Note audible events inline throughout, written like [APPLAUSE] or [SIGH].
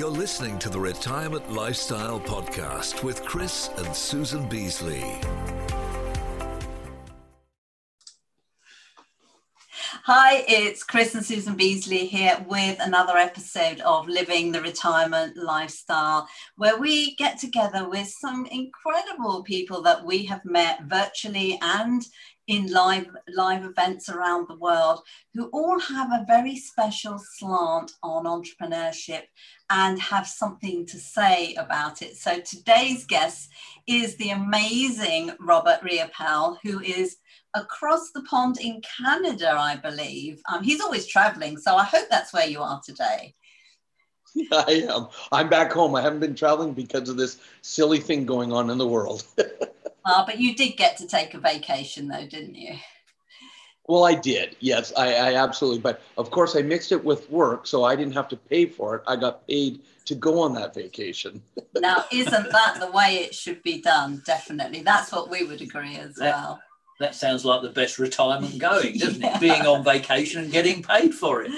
You're listening to the Retirement Lifestyle Podcast with Chris and Susan Beasley. Hi, it's Chris and Susan Beasley here with another episode of Living the Retirement Lifestyle, where we get together with some incredible people that we have met virtually and in live live events around the world who all have a very special slant on entrepreneurship and have something to say about it. So today's guest is the amazing Robert Riopel, who is across the pond in Canada, I believe. Um, he's always traveling, so I hope that's where you are today. [LAUGHS] I am. I'm back home. I haven't been traveling because of this silly thing going on in the world. [LAUGHS] uh, but you did get to take a vacation, though, didn't you? Well, I did. Yes, I, I, absolutely. But of course, I mixed it with work, so I didn't have to pay for it. I got paid to go on that vacation. [LAUGHS] now, isn't that the way it should be done? Definitely. That's what we would agree as that, well. That sounds like the best retirement going, doesn't [LAUGHS] yeah. it? Being on vacation and getting paid for it.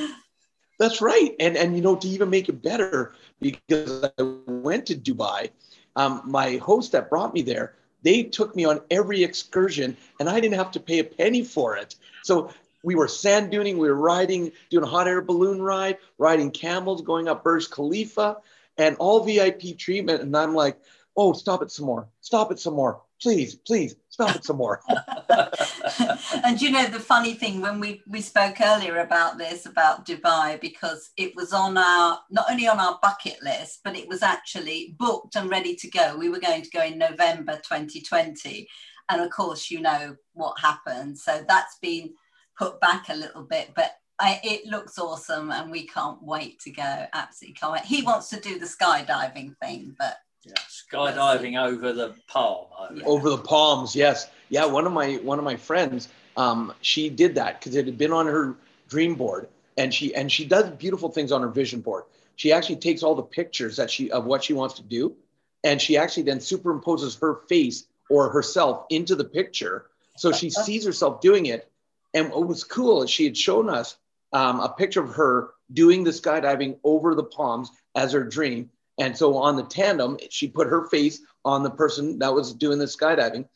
That's right. And and you know, to even make it better, because I went to Dubai, um, my host that brought me there they took me on every excursion and I didn't have to pay a penny for it. So we were sand duning, we were riding, doing a hot air balloon ride, riding camels, going up Burj Khalifa, and all VIP treatment. And I'm like, oh, stop it some more, stop it some more, please, please, stop it some more. [LAUGHS] [LAUGHS] and you know the funny thing when we we spoke earlier about this about Dubai because it was on our not only on our bucket list but it was actually booked and ready to go. We were going to go in November 2020, and of course you know what happened. So that's been put back a little bit, but. I, it looks awesome and we can't wait to go. Absolutely can't wait. He wants to do the skydiving thing, but yeah, skydiving over the palm. Over the palms, yes. Yeah, one of my one of my friends, um, she did that because it had been on her dream board, and she and she does beautiful things on her vision board. She actually takes all the pictures that she of what she wants to do, and she actually then superimposes her face or herself into the picture, so she [LAUGHS] sees herself doing it. And what was cool is she had shown us um, a picture of her doing the skydiving over the palms as her dream and so on the tandem, she put her face on the person that was doing the skydiving.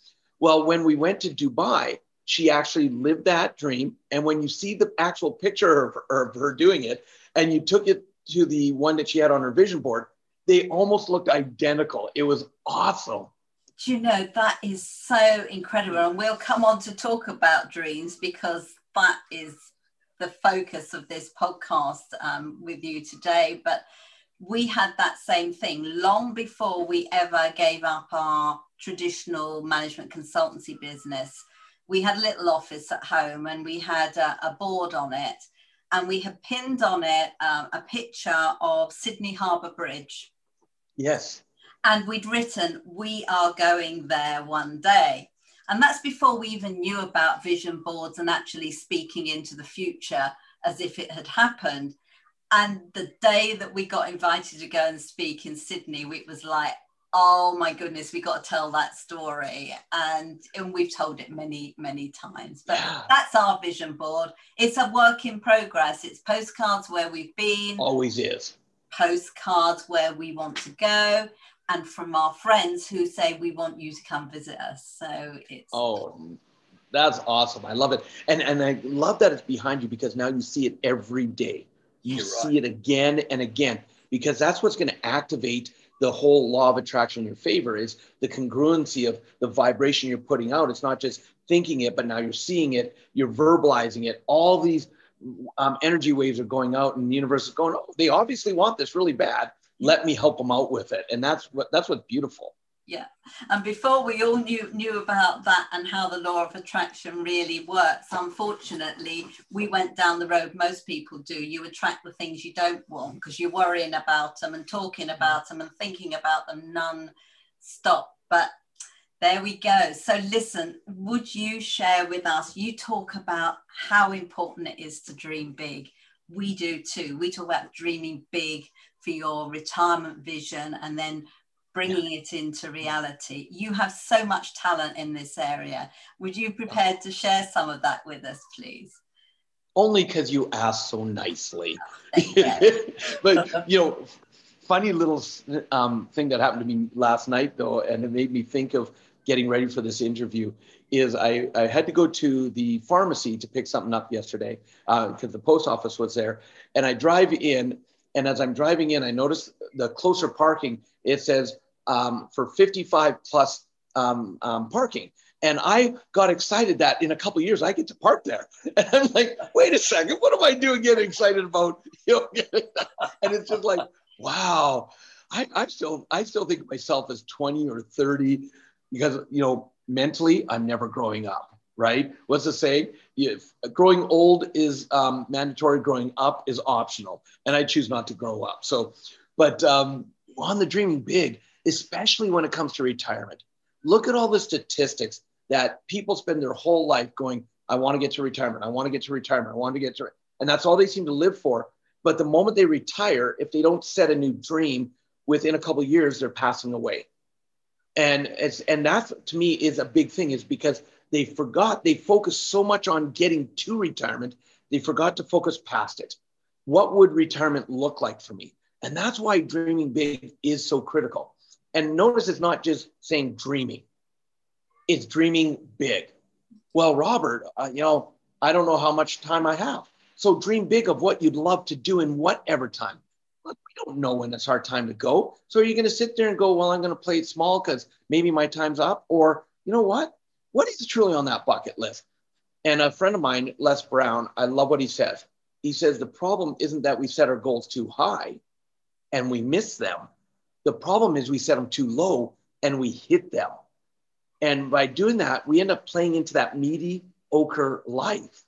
Well, when we went to Dubai, she actually lived that dream. And when you see the actual picture of her, of her doing it, and you took it to the one that she had on her vision board, they almost looked identical. It was awesome. Do you know that is so incredible? And we'll come on to talk about dreams because that is the focus of this podcast um, with you today. But we had that same thing long before we ever gave up our traditional management consultancy business. We had a little office at home and we had a, a board on it, and we had pinned on it um, a picture of Sydney Harbour Bridge. Yes. And we'd written, We are going there one day. And that's before we even knew about vision boards and actually speaking into the future as if it had happened and the day that we got invited to go and speak in Sydney, it was like, oh my goodness, we got to tell that story. And, and we've told it many, many times. But yeah. that's our vision board. It's a work in progress. It's postcards where we've been. Always is. Postcards where we want to go. And from our friends who say we want you to come visit us. So it's Oh that's awesome. I love it. And and I love that it's behind you because now you see it every day you You're see right. it again and again because that's what's going to activate the whole law of attraction in your favor is the congruency of the vibration you're putting out. It's not just thinking it but now you're seeing it you're verbalizing it. All these um, energy waves are going out and the universe is going oh, they obviously want this really bad. Let me help them out with it. And that's what that's what's beautiful yeah. And before we all knew knew about that and how the law of attraction really works unfortunately we went down the road most people do. You attract the things you don't want because you're worrying about them and talking about them and thinking about them non stop but there we go. So listen would you share with us? You talk about how important it is to dream big. We do too. We talk about dreaming big for your retirement vision and then bringing it into reality. You have so much talent in this area. Would you prepared to share some of that with us, please? Only because you asked so nicely. Oh, you. [LAUGHS] but you know, funny little um, thing that happened to me last night, though, and it made me think of getting ready for this interview. Is I, I had to go to the pharmacy to pick something up yesterday because uh, the post office was there. And I drive in, and as I'm driving in, I notice the closer parking, it says um, for 55 plus um, um, parking. And I got excited that in a couple years I get to park there. [LAUGHS] And I'm like, wait a second, what am I doing getting excited about? [LAUGHS] You know, [LAUGHS] and it's just like, wow. I, I still I still think of myself as 20 or 30 because you know mentally I'm never growing up, right? What's the saying? If growing old is um, mandatory, growing up is optional, and I choose not to grow up. So, but um, on the dreaming big, especially when it comes to retirement, look at all the statistics that people spend their whole life going, I want to get to retirement. I want to get to retirement. I want to get to, and that's all they seem to live for. But the moment they retire, if they don't set a new dream, within a couple years, they're passing away. And it's, and that to me is a big thing is because they forgot, they focused so much on getting to retirement, they forgot to focus past it. What would retirement look like for me? And that's why dreaming big is so critical. And notice it's not just saying dreaming it's dreaming big. Well, Robert, uh, you know, I don't know how much time I have. So dream big of what you'd love to do in whatever time. Look, we don't know when it's our time to go. So are you going to sit there and go, well, I'm going to play it small because maybe my time's up? Or, you know what? What is truly on that bucket list? And a friend of mine, Les Brown, I love what he says. He says the problem isn't that we set our goals too high and we miss them. The problem is we set them too low and we hit them. And by doing that, we end up playing into that mediocre life.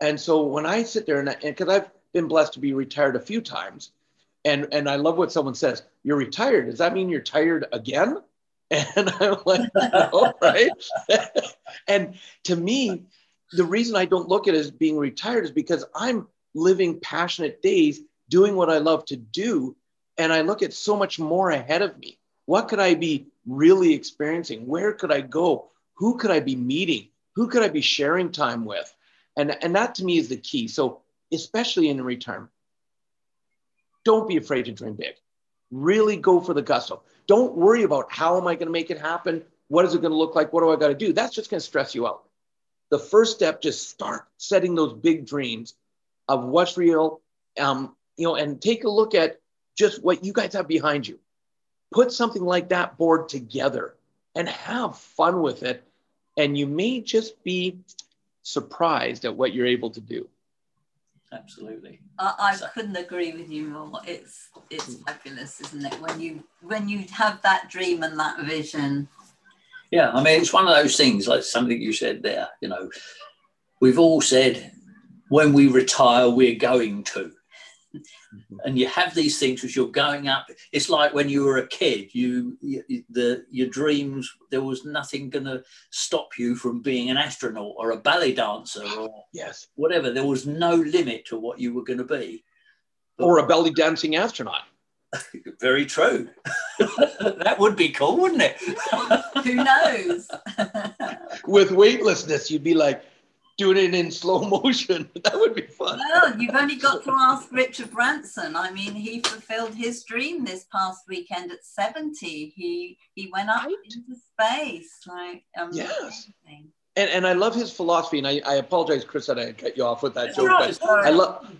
And so when I sit there and because I've been blessed to be retired a few times, and and I love what someone says, "You're retired. Does that mean you're tired again?" [LAUGHS] And I'm like, no, [LAUGHS] right? [LAUGHS] and to me, the reason I don't look at it as being retired is because I'm living passionate days, doing what I love to do, and I look at so much more ahead of me. What could I be really experiencing? Where could I go? Who could I be meeting? Who could I be sharing time with? And, and that to me is the key. So, especially in retirement, don't be afraid to dream big. Really go for the gusto. Don't worry about how am I going to make it happen? What is it going to look like? What do I got to do? That's just going to stress you out. The first step, just start setting those big dreams of what's real, um, you know, and take a look at just what you guys have behind you put something like that board together and have fun with it. And you may just be surprised at what you're able to do. Absolutely. I, I so. couldn't agree with you more. It's it's fabulous, isn't it? When you when you have that dream and that vision. Yeah, I mean it's one of those things, like something you said there, you know, we've all said when we retire, we're going to. Mm-hmm. and you have these things as you're going up. It's like when you were a kid you, you the your dreams there was nothing going to stop you from being an astronaut or a ballet dancer or yes. whatever. There was no limit to what you were going to be. But, or a belly dancing astronaut. [LAUGHS] Very true. [LAUGHS] That would be cool wouldn't it? Who knows? [LAUGHS] With weightlessness you'd be like doing it in [LAUGHS] slow motion. [LAUGHS] that would be fun. Well, you've only got to ask Richard Branson. I mean, he fulfilled his dream this past weekend at 70. He he went up right. into space. Like yes. And, and I love his philosophy, and I, I apologize, Chris, that I cut you off with that joke, but I love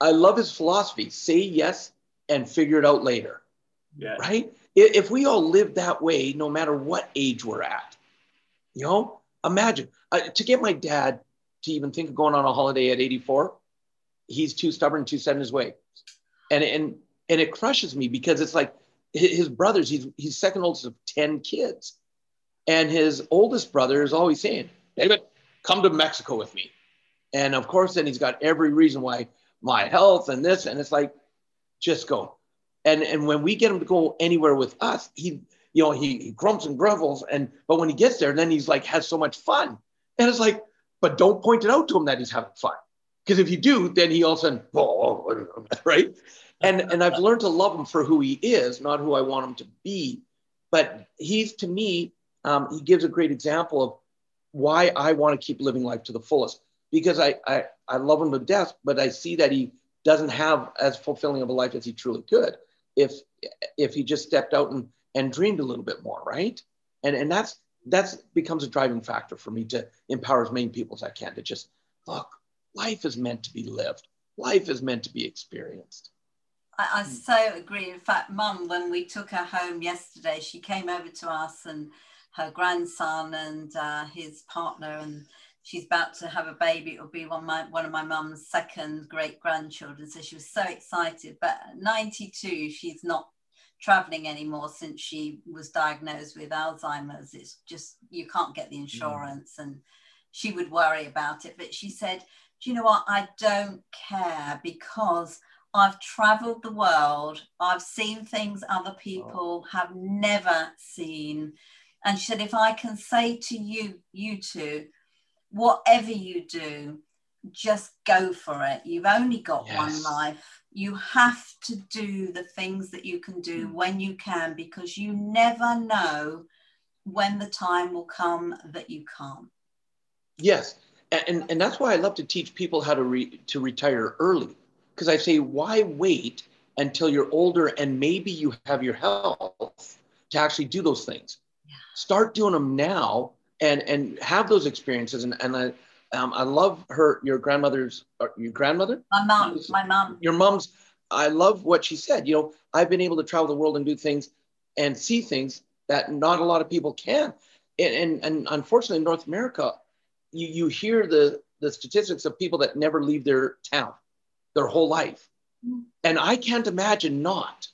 I love his philosophy. Say yes and figure it out later. Yeah. Right? If we all live that way, no matter what age we're at, you know, imagine uh, to get my dad to even think of going on a holiday at 84 he's too stubborn too set in his way and and and it crushes me because it's like his brothers he's he's second oldest of 10 kids. And his oldest brother is always saying david come to mexico with me. And of course then he's got every reason why my health and this and it's like just go. And and when we get him to go anywhere with us he you know he, he grumps and grovels and but when he gets there then he's like has so much fun. And it's like but don't point it out to him that he's having fun. Because if you do, then he all of a sudden, [LAUGHS] right? And and I've learned to love him for who he is, not who I want him to be. But he's to me, um, he gives a great example of why I want to keep living life to the fullest. Because I, I I love him to death, but I see that he doesn't have as fulfilling of a life as he truly could. if if he just stepped out and and dreamed a little bit more, right? And and that's that's becomes a driving factor for me to empower as many people as I can to just look, life is meant to be lived. Life is meant to be experienced. I, I so agree. In fact, mum, when we took her home yesterday, she came over to us and her grandson and uh, his partner and she's about to have a baby. It will be one of my one of my mum's second great grandchildren. So she was so excited. But 92, she's not traveling anymore since she was diagnosed with Alzheimer's. It's just you can't get the insurance, mm. and she would worry about it. But she said, "Do you know what? I don't care because." I've traveled the world. I've seen things other people oh. have never seen. And she said, if I can say to you, you two, whatever you do, just go for it. You've only got yes. one life. You have to do the things that you can do mm. when you can because you never know when the time will come that you can't. Yes. And, and that's why I love to teach people how to, re, to retire early because I say, why wait until you're older and maybe you have your health to actually do those things? Yeah. Start doing them now and and have those experiences. And and I um, I love her, your grandmother's, uh, your grandmother, my mom, my mom, your mom's. I love what she said. You know, I've been able to travel the world and do things and see things that not a lot of people can. And and, and unfortunately, in North America, you you hear the the statistics of people that never leave their town their whole life. Mm. And I can't imagine not.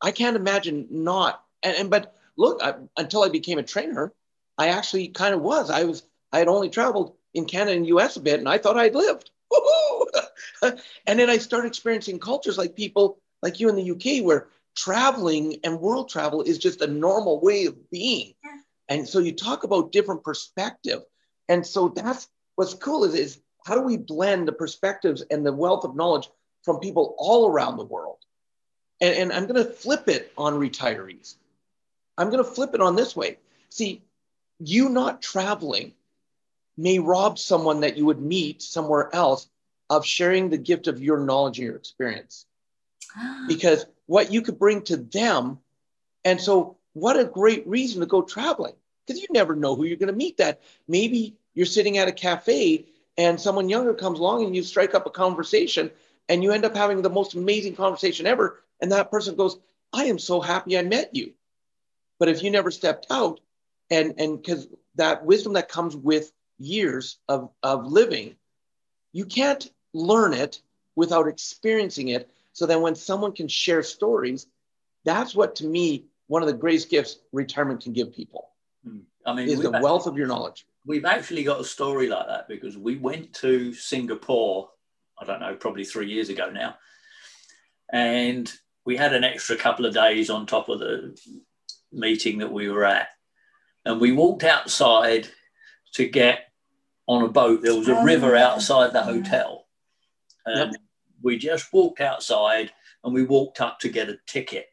I can't imagine not. And, and but look, I, until I became a trainer, I actually kind of was. I was. I had only traveled in Canada and U.S. a bit, and I thought I'd lived. [LAUGHS] and then I started experiencing cultures like people like you in the UK, where traveling and world travel is just a normal way of being. Yeah. And so you talk about different perspective. And so that's what's cool is, is how do we blend the perspectives and the wealth of knowledge from people all around the world? And, and I'm going to flip it on retirees. I'm going to flip it on this way. See, you not traveling may rob someone that you would meet somewhere else of sharing the gift of your knowledge and your experience. [GASPS] because what you could bring to them. And so, what a great reason to go traveling because you never know who you're going to meet. That maybe you're sitting at a cafe and someone younger comes along and you strike up a conversation and you end up having the most amazing conversation ever. And that person goes, I am so happy I met you. But if you never stepped out, and and because that wisdom that comes with years of, of living, you can't learn it without experiencing it. So then when someone can share stories, that's what to me, one of the greatest gifts retirement can give people. Hmm. I mean, is the wealth of your knowledge we've actually got a story like that because we went to Singapore, I don't know, probably three years ago now. And we had an extra couple of days on top of the meeting that we were at. And we walked outside to get on a boat. There was a oh, river oh, outside the hotel. And yep. we just walked outside and we walked up to get a ticket.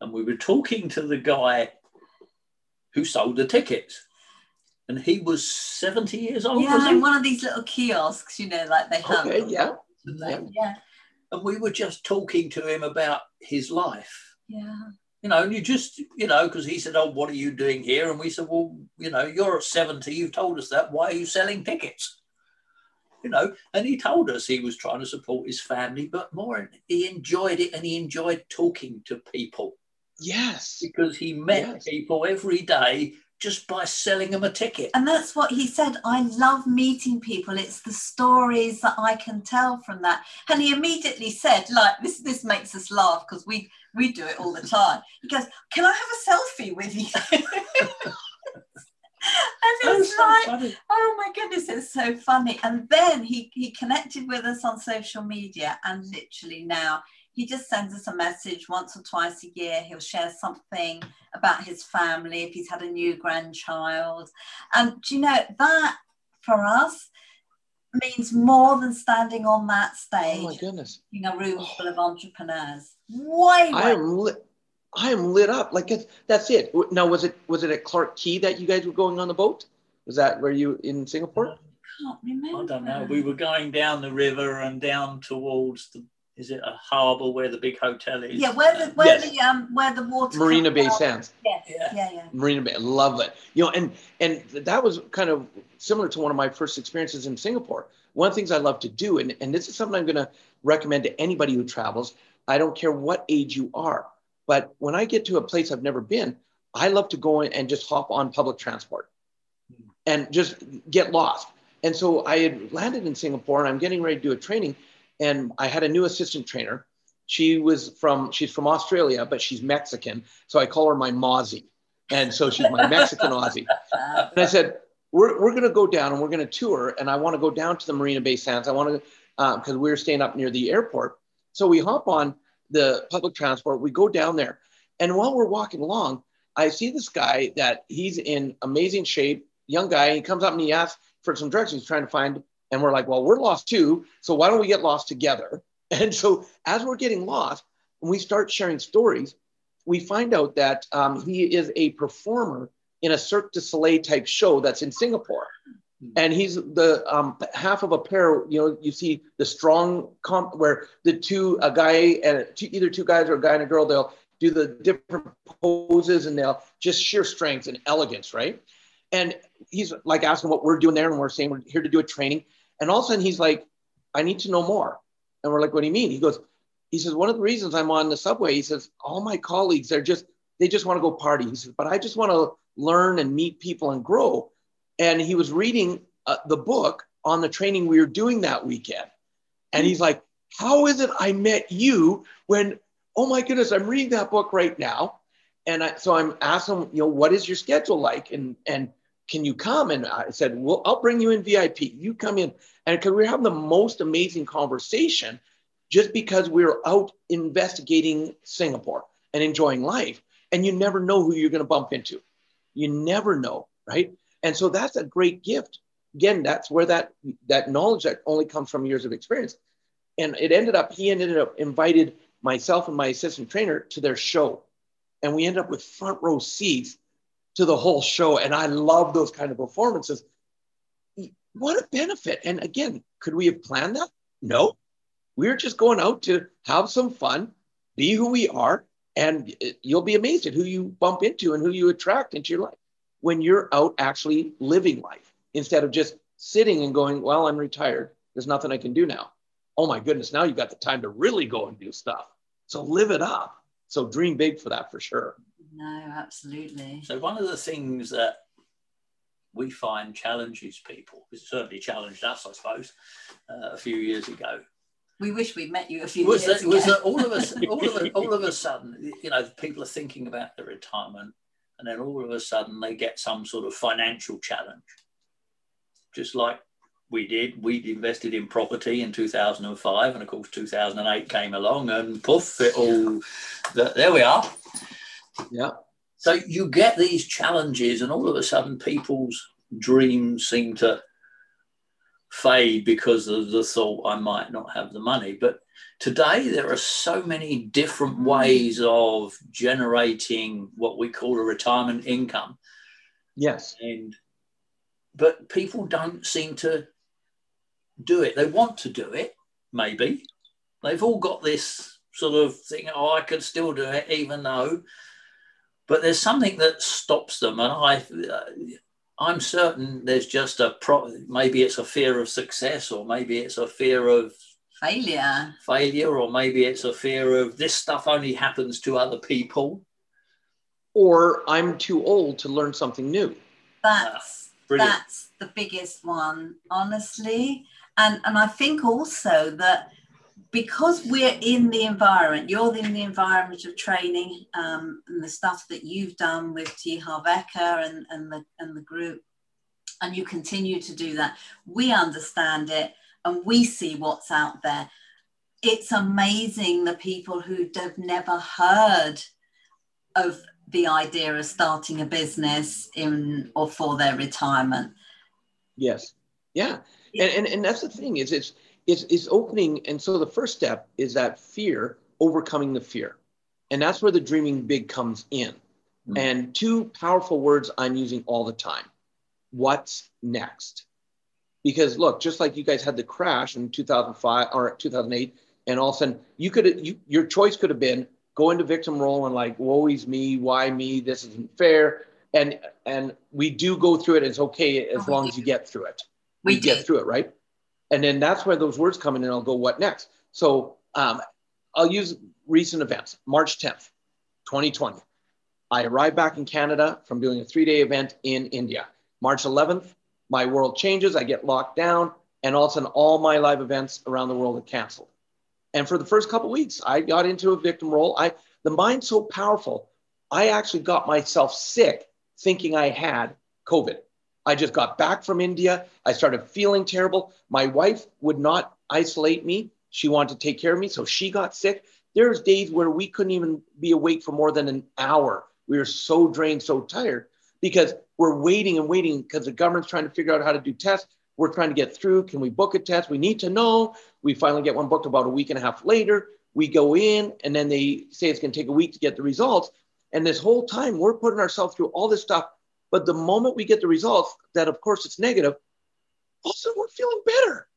And we were talking to the guy who sold the tickets and he was 70 years old. Yeah, in one of these little kiosks, you know, like they have. Okay, yeah. yeah. yeah. And we were just talking to him about his life. Yeah. You know, and you just, you know, because he said, Oh, what are you doing here? And we said, Well, you know, you're at 70, you've told us that. Why are you selling tickets? You know, and he told us he was trying to support his family, but more, he enjoyed it and he enjoyed talking to people. Yes. Because he met yes. people every day just by selling them a ticket. And that's what he said. I love meeting people. It's the stories that I can tell from that. And he immediately said, like this, this makes us laugh because we we do it all the time. He goes, Can I have a selfie with you? [LAUGHS] and it's so like, funny. oh my goodness, it's so funny. And then he, he connected with us on social media, and literally now he just sends us a message once or twice a year. He'll share something about his family if he's had a new grandchild. And do you know that for us means more than standing on that stage. Oh my goodness. In a room full of entrepreneurs. Way, I am lit. I am lit up. Like it's, that's it. Now, was it was it at Clarke Quay that you guys were going on the boat? Was that where you in Singapore? I can't remember. I don't know. We were going down the river and down towards the is it a harbour where the big hotel is? Yeah, where the where Yes. the um where the water Marina Bay out. Sands. Yes. Yeah. Yeah, yeah. Marina Bay, love it. You know, and and that was kind of similar to one of my first experiences in Singapore. One of the things I love to do, and, and this is something I'm going to recommend to anybody who travels. I don't care what age you are, but when I get to a place I've never been, I love to go in and just hop on public transport and just get lost. And so I had landed in Singapore and I'm getting ready to do a training, and I had a new assistant trainer. She was from she's from Australia, but she's Mexican, so I call her my Mozzie, and so she's my Mexican Aussie. Uh, And I said, we're, we're going to go down and we're going to tour. And I want to go down to the Marina Bay Sands. I want to, because we were staying up near the airport. So we hop on the public transport. We go down there. And while we're walking along, I see this guy that he's in amazing shape, young guy. He comes up and he asks for some directions, he's trying to find. And we're like, well, we're lost too. So why don't we get lost together? [LAUGHS] And so as we're getting lost, when we start sharing stories, we find out that um, he is a performer in a Cirque du Soleil type show that's in Singapore. And he's the um, half of a pair. You know, you see the strong comp where the two, a guy and two, either two guys or a guy and a girl, they'll do the different poses and they'll just sheer strength and elegance, right? And he's like asking what we're doing there, and we're saying we're here to do a training. And all of a sudden, he's like, "I need to know more." And we're like, "What do you mean?" He goes, "He says one of the reasons I'm on the subway. He says all my colleagues, they're just they just want to go party. He says, but I just want to learn and meet people and grow. And he was reading uh, the book on the training we were doing that weekend. And he's like, How is it I met you when, oh my goodness, I'm reading that book right now. And I, so I'm asking you know, what is your schedule like? And, and can you come? And I said, Well, I'll bring you in VIP. You come in. And were having the most amazing conversation just because we were out investigating Singapore and enjoying life. And you never know who you're going to bump into. You never know, right? And so that's a great gift. Again, that's where that that knowledge that only comes from years of experience. And it ended up, he ended up invited myself and my assistant trainer to their show. And we ended up with front row seats to the whole show. And I love those kind of performances. What a benefit. And again, could we have planned that? No. We were just going out to have some fun, be who we are, and you'll be amazed at who you bump into and who you attract into your life when you're out actually living life instead of just sitting and going, Well, I'm retired. There's nothing I can do now. Oh my goodness, now you've got the time to really go and do stuff. So live it up. So dream big for that for sure. No, absolutely. So one of the things that we find challenges people, it certainly challenged us, I suppose, uh, a few years ago, We wish we'd met you a few was years that, was that all of us, [LAUGHS] all of, a, all of a sudden, you know, people are thinking about their retirement, and then all of a sudden they get some sort of financial challenge, just like we did. We'd invested in property in 2005, and of course 2008 came along, and poof, it all. the- There we are. Yeah. So you get these challenges, and all of a sudden, people's dreams seem to fade because of the thought I might not have the money. But today, there are so many different ways of generating what we call a retirement income, Yes. and but people don't seem to do it. They want to do it, maybe. They've all got this sort of thing. Oh, I could still do it, even though. But there's something that stops them, and I, uh, I'm certain there's just a pro. Maybe it's a fear of success, or maybe it's a fear of Failure. failure, or maybe it's a fear of this stuff only happens to other people. Or I'm too old to learn something new. That's Brilliant. that's the biggest one, honestly. And and I think also that because we're in the environment, you're in the environment of training um, and the stuff that you've done with T. Harv Eker and, and the and the group, and you continue to do that. We understand it and we see what's out there. It's amazing the people who have never heard of the idea of starting a business in or for their retirement. Yes. Yeah. And, and, and that's the thing is it's, it's, it's opening. And so the first step is that fear, overcoming the fear. And that's where the dreaming big comes in. Mm. And two powerful words I'm using all the time. What's next? Because look, just like you guys had the crash in 2005 or 2008 And all of a sudden, you could you, your choice could have been go into victim role and like, woe is me, why me? This isn't fair. And and we do go through it. It's okay as oh, long as you get through it. We get through it, right? And then that's where those words come in, and I'll go, what next? So um, I'll use recent events. March 10th, 2020. I arrived back in Canada from doing a three day event in India. March 11th, my world changes. I get locked down, and all of a sudden, all my live events around the world are canceled. And for the first couple weeks, I got into a victim role. I the mind's so powerful. I actually got myself sick thinking I had COVID. I just got back from India. I started feeling terrible. My wife would not isolate me. She wanted to take care of me, so she got sick. There's days where we couldn't even be awake for more than an hour. We were so drained, so tired because we're waiting and waiting because the government's trying to figure out how to do tests. We're trying to get through. Can we book a test? We need to know. We finally get one booked about a week and a half later. We go in, and then they say it's going to take a week to get the results. And this whole time, we're putting ourselves through all this stuff. But the moment we get the results, that of course it's negative, also we're feeling better.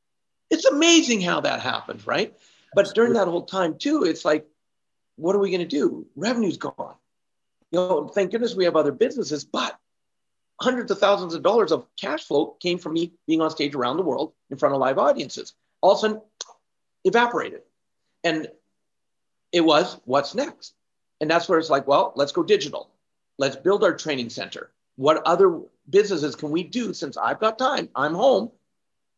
It's amazing how that happens, right? But during that whole time, too, it's like, what are we going to do? Revenue's gone. You know, thank goodness we have other businesses, but hundreds of thousands of dollars of cash flow came from me being on stage around the world in front of live audiences. All of a sudden, evaporated. And it was, what's next? And that's where it's like, well, let's go digital. Let's build our training center. What other businesses can we do since I've got time? I'm home.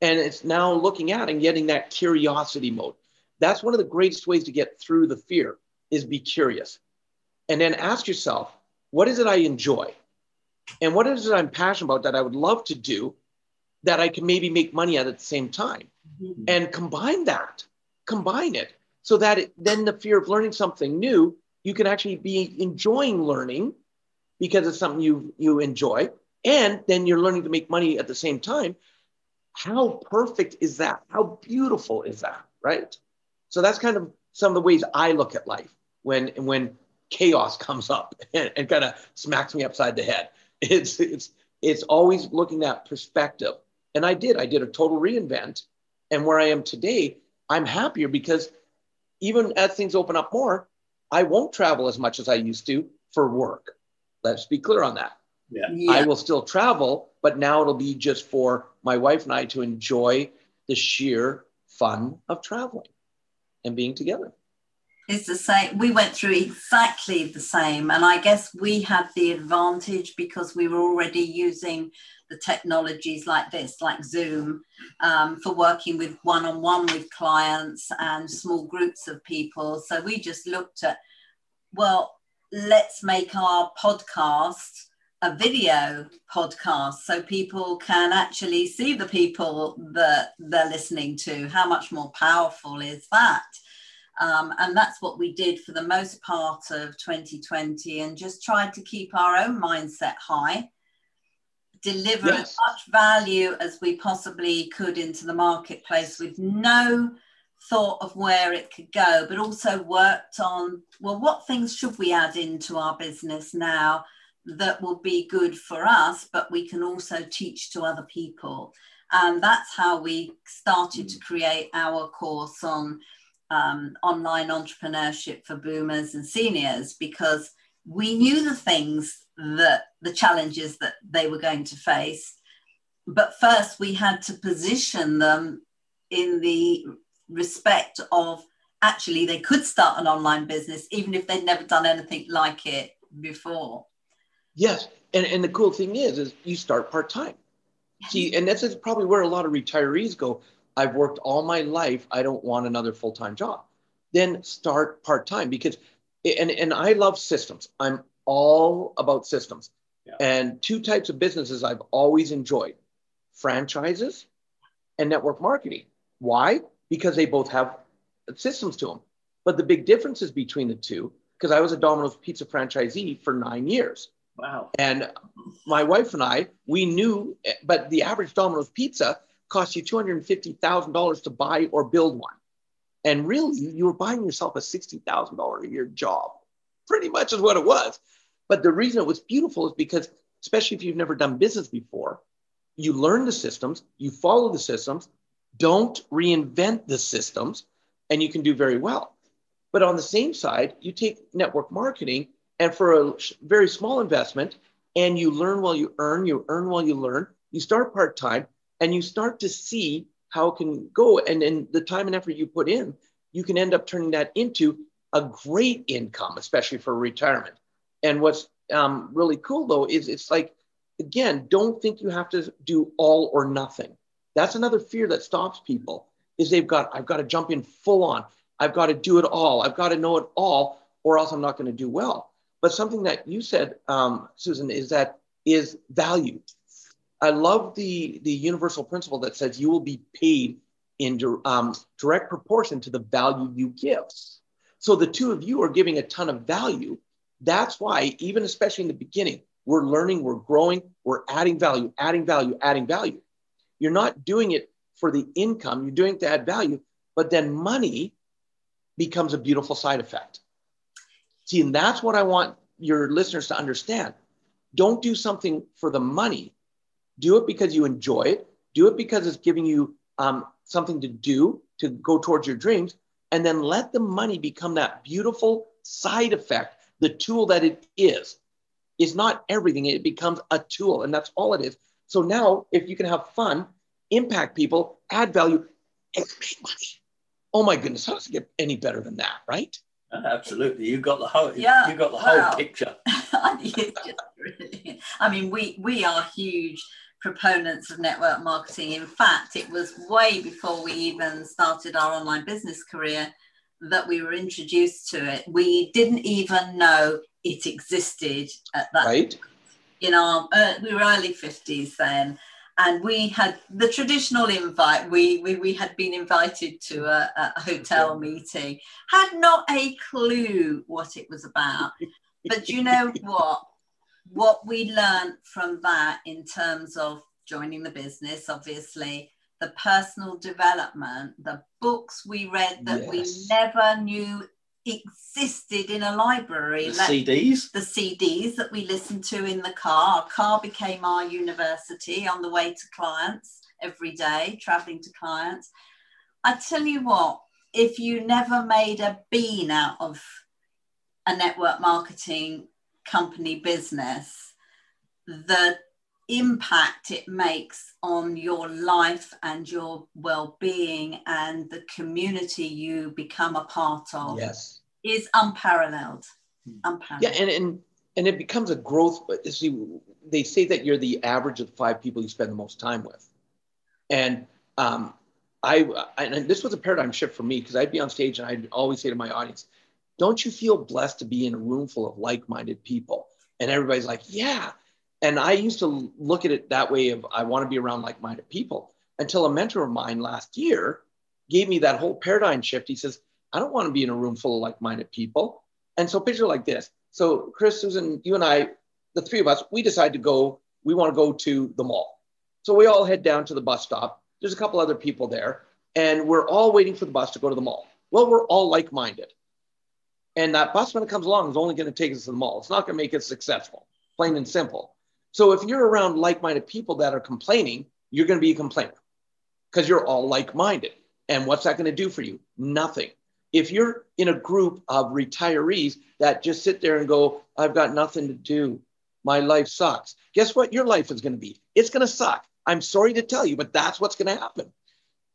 And it's now looking at and getting that curiosity mode. That's one of the greatest ways to get through the fear is be curious. And then ask yourself, what is it I enjoy? And what is it I'm passionate about that I would love to do that I can maybe make money at at the same time? Mm-hmm. And combine that, combine it so that it, then the fear of learning something new, you can actually be enjoying learning because it's something you you enjoy. And then you're learning to make money at the same time. How perfect is that? How beautiful is that? Right. So that's kind of some of the ways I look at life when when chaos comes up [LAUGHS] and, and kind of smacks me upside the head. [LAUGHS] It's it's it's always looking at perspective. And I did. I did a total reinvent. And where I am today, I'm happier because even as things open up more, I won't travel as much as I used to for work. Let's be clear on that. Yeah. yeah. I will still travel, but now it'll be just for my wife and I to enjoy the sheer fun of traveling and being together. It's the same. We went through exactly the same. And I guess we had the advantage because we were already using the technologies like this, like Zoom, um, for working with one on one with clients and small groups of people. So we just looked at, well, let's make our podcast a video podcast so people can actually see the people that they're listening to. How much more powerful is that? Um, and that's what we did for the most part of 2020 and just tried to keep our own mindset high, deliver yes. as much value as we possibly could into the marketplace with no thought of where it could go, but also worked on well, what things should we add into our business now that will be good for us, but we can also teach to other people. And that's how we started to create our course on um, online entrepreneurship for boomers and seniors because we knew the things that the challenges that they were going to face. But first, we had to position them in the respect of actually they could start an online business even if they'd never done anything like it before. Yes. And, and the cool thing is, is you start part time. See, and that's probably where a lot of retirees go. I've worked all my life. I don't want another full time job. Then start part time because, and, and I love systems. I'm all about systems. Yeah. And two types of businesses I've always enjoyed franchises and network marketing. Why? Because they both have systems to them. But the big differences between the two, because I was a Domino's pizza franchisee for nine years. Wow. And my wife and I, we knew, but the average Domino's pizza costs you $250,000 to buy or build one. And really, you were buying yourself a $60,000 a year job. Pretty much is what it was. But the reason it was beautiful is because, especially if you've never done business before, you learn the systems, you follow the systems, don't reinvent the systems, and you can do very well. But on the same side, you take network marketing and for a very small investment, and you learn while you earn, you earn while you learn, you start part time, and you start to see how it can go. And then the time and effort you put in, you can end up turning that into a great income, especially for retirement. And what's um, really cool though is it's like, again, don't think you have to do all or nothing. That's another fear that stops people is they've got, I've got to jump in full on. I've got to do it all. I've got to know it all, or else I'm not going to do well. But something that you said, um, Susan, is that is value. I love the the universal principle that says you will be paid in um, direct proportion to the value you give. So the two of you are giving a ton of value. That's why, even especially in the beginning, we're learning, we're growing, we're adding value, adding value, adding value. You're not doing it for the income, you're doing it to add value, but then money becomes a beautiful side effect. See, and that's what I want your listeners to understand. Don't do something for the money. Do it because you enjoy it. Do it because it's giving you um, something to do to go towards your dreams. And then let the money become that beautiful side effect, the tool that it is. Is not everything, it becomes a tool, and that's all it is. So now, if you can have fun, impact people, add value, and make money. Oh my goodness, how does it get any better than that, right? Uh, absolutely, you got the whole. Yeah, you got the whole picture. [LAUGHS] I mean, we we are huge proponents of network marketing. In fact, it was way before we even started our online business career that we were introduced to it. We didn't even know it existed at that. Right. In our, uh, we were early fifties then, and we had the traditional invite. We we, we had been invited to a, a hotel meeting, had not a clue what it was about. But you know [LAUGHS] what? What we learned from that in terms of joining the business, obviously, the personal development, the books we read that yes. we never knew existed in a library. The CDs? The CDs that we listened to in the car. Our car became our university on the way to clients every day, traveling to clients. I tell you what, if you never made a bean out of a network marketing company business, the impact it makes on your life and your well-being and the community you become a part of yes is unparalleled hmm. unparalleled yeah and and, and it becomes a growth see they say that you're the average of five people you spend the most time with and um, I, and this was a paradigm shift for me because I'd be on stage and I'd always say to my audience, don't you feel blessed to be in a room full of like-minded people? And everybody's like, yeah and I used to look at it that way of I want to be around like-minded people until a mentor of mine last year gave me that whole paradigm shift. He says, I don't want to be in a room full of like-minded people. And so picture like this. So Chris, Susan, you and I, the three of us, we decide to go, we want to go to the mall. So we all head down to the bus stop. There's a couple other people there, and we're all waiting for the bus to go to the mall. Well, we're all like-minded. And that bus, when it comes along, is only going to take us to the mall. It's not going to make us successful, plain and simple. So if you're around like-minded people that are complaining, you're going to be a complainer because you're all like-minded. And what's that going to do for you? Nothing. If you're in a group of retirees that just sit there and go, I've got nothing to do. My life sucks. Guess what your life is going to be? It's going to suck. I'm sorry to tell you, but that's what's going to happen.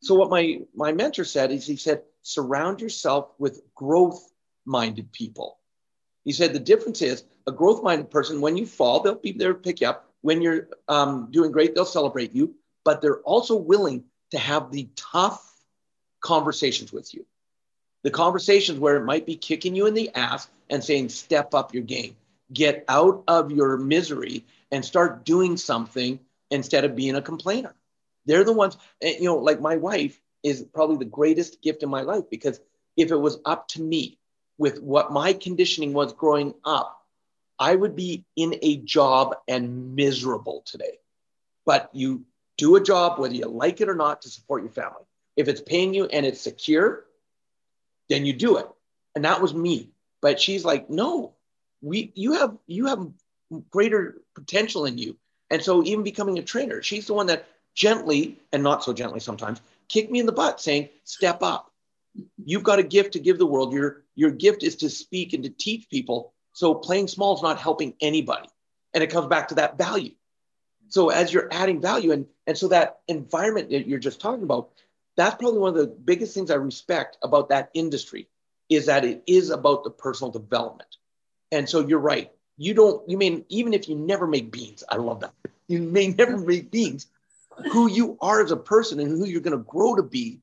So what my my mentor said is he said, surround yourself with growth minded people. He said the difference is a growth minded person, when you fall, they'll be there to pick you up. When you're um, doing great, they'll celebrate you, but they're also willing to have the tough conversations with you. The conversations where it might be kicking you in the ass and saying, step up your game, get out of your misery and start doing something instead of being a complainer. They're the ones, you know, like my wife is probably the greatest gift in my life because if it was up to me with what my conditioning was growing up, I would be in a job and miserable today. But you do a job, whether you like it or not, to support your family. If it's paying you and it's secure, then you do it. And that was me. But she's like, no, we you have you have greater potential in you. And so even becoming a trainer, she's the one that gently and not so gently sometimes kicked me in the butt saying, step up. You've got a gift to give the world. Your your gift is to speak and to teach people. So playing small is not helping anybody. And it comes back to that value. So as you're adding value and and so that environment that you're just talking about, that's probably one of the biggest things I respect about that industry is that it is about the personal development. And so you're right. You don't, you mean, even if you never make beans, I love that. You may never make beans, who you are as a person and who you're going to grow to be.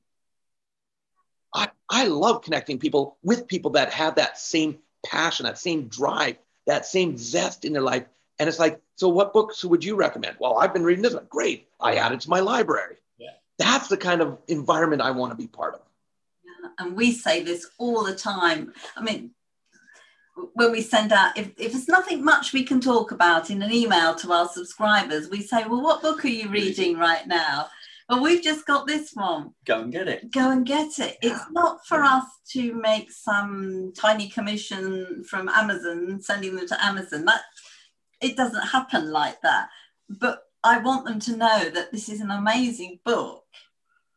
I, I love connecting people with people that have that same passion, that same drive, that same zest in their life. And it's like, so what books would you recommend? Well, I've been reading this one. Great. I add it to my library. Yeah. That's the kind of environment I want to be part of. Yeah. And we say this all the time. I mean, when we send out, if, if there's nothing much we can talk about in an email to our subscribers, we say, well, what book are you reading right now? Well, we've just got this one. Go and get it. Go and get it. Yeah. It's not for us to make some tiny commission from Amazon, sending them to Amazon. That it doesn't happen like that. But I want them to know that this is an amazing book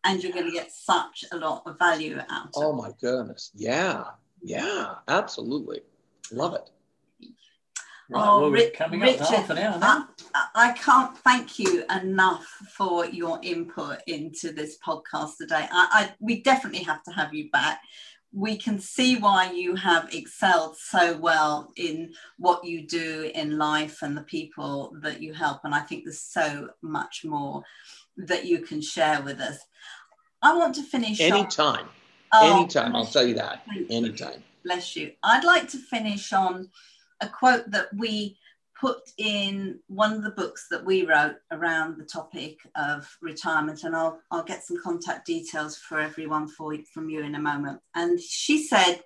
and you're going to get such a lot of value out of oh it. Oh my goodness. Yeah. Yeah, absolutely. Love it. Right, oh, well, Richard, I, I, can't thank you enough for your input into this podcast today. I, I, we definitely have to have you back. We can see why you have excelled so well in what you do in life and the people that you help. And I think there's so much more that you can share with us. I want to finish. Anytime. On, oh, Anytime. I'll tell you that. Anytime. Bless you. I'd like to finish on a quote that we put in one of the books that we wrote around the topic of retirement, and I'll, I'll get some contact details for everyone for, from you in a moment. And she said,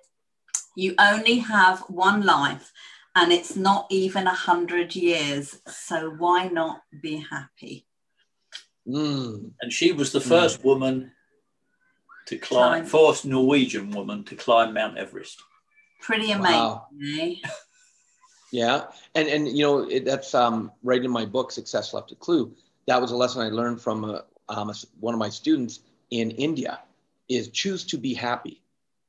You only have one life, and it's not even a hundred years, so why not be happy? Mm. And she was the first mm. woman to climb, climb, first Norwegian woman to climb Mount Everest. Pretty amazing. Wow. Eh? [LAUGHS] yeah, and and you know it, that's um, right in my book, Success Left a Clue. That was a lesson I learned from uh, um, one of my students in India. Is choose to be happy,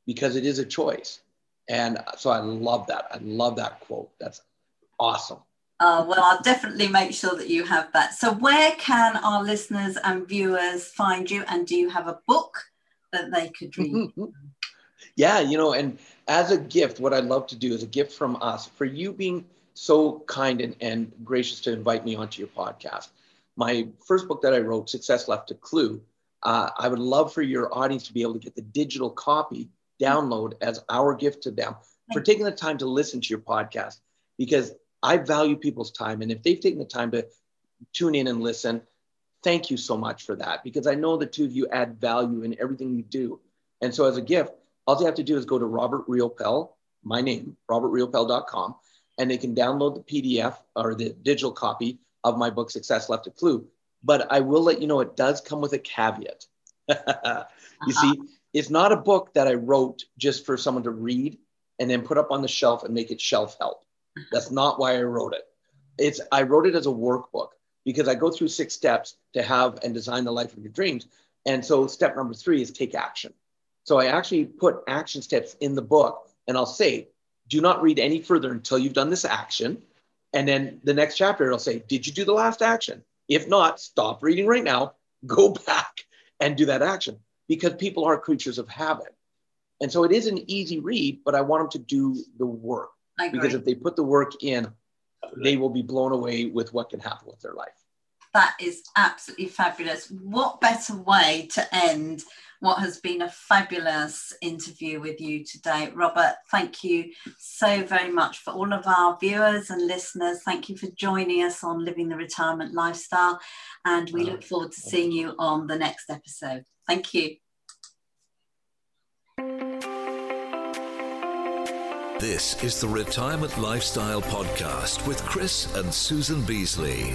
because it is a choice. And so I love that. I love that quote. That's awesome. Uh, well, I'll definitely make sure that you have that. So, where can our listeners and viewers find you? And do you have a book that they could read? [LAUGHS] yeah, you know, and as a gift, what I'd love to do is a gift from us for you being so kind and, and gracious to invite me onto your podcast. My first book that I wrote, Success Left a Clue, uh, I would love for your audience to be able to get the digital copy download as our gift to them for taking the time to listen to your podcast because I value people's time. And if they've taken the time to tune in and listen, thank you so much for that because I know the two of you add value in everything you do. And so, as a gift, all you have to do is go to Robert Riopel, my name, robertriopel.com, and they can download the PDF or the digital copy of my book, Success Left a Clue. But I will let you know it does come with a caveat. [LAUGHS] you uh-huh. see, it's not a book that I wrote just for someone to read and then put up on the shelf and make it shelf help. That's not why I wrote it. It's I wrote it as a workbook because I go through six steps to have and design the life of your dreams. And so step number three is take action. So I actually put action steps in the book and I'll say, do not read any further until you've done this action. And then the next chapter, it'll say, did you do the last action? If not, stop reading right now, [LAUGHS] go back and do that action because people are creatures of habit. And so it is an easy read, but I want them to do the work because if they put the work in, they will be blown away with what can happen with their life. That is absolutely fabulous. What better way to end what has been a fabulous interview with you today. Robert, thank you so very much for all of our viewers and listeners. Thank you for joining us on Living the Retirement Lifestyle. And we look forward to seeing you on the next episode. Thank you. This is the Retirement Lifestyle Podcast with Chris and Susan Beasley.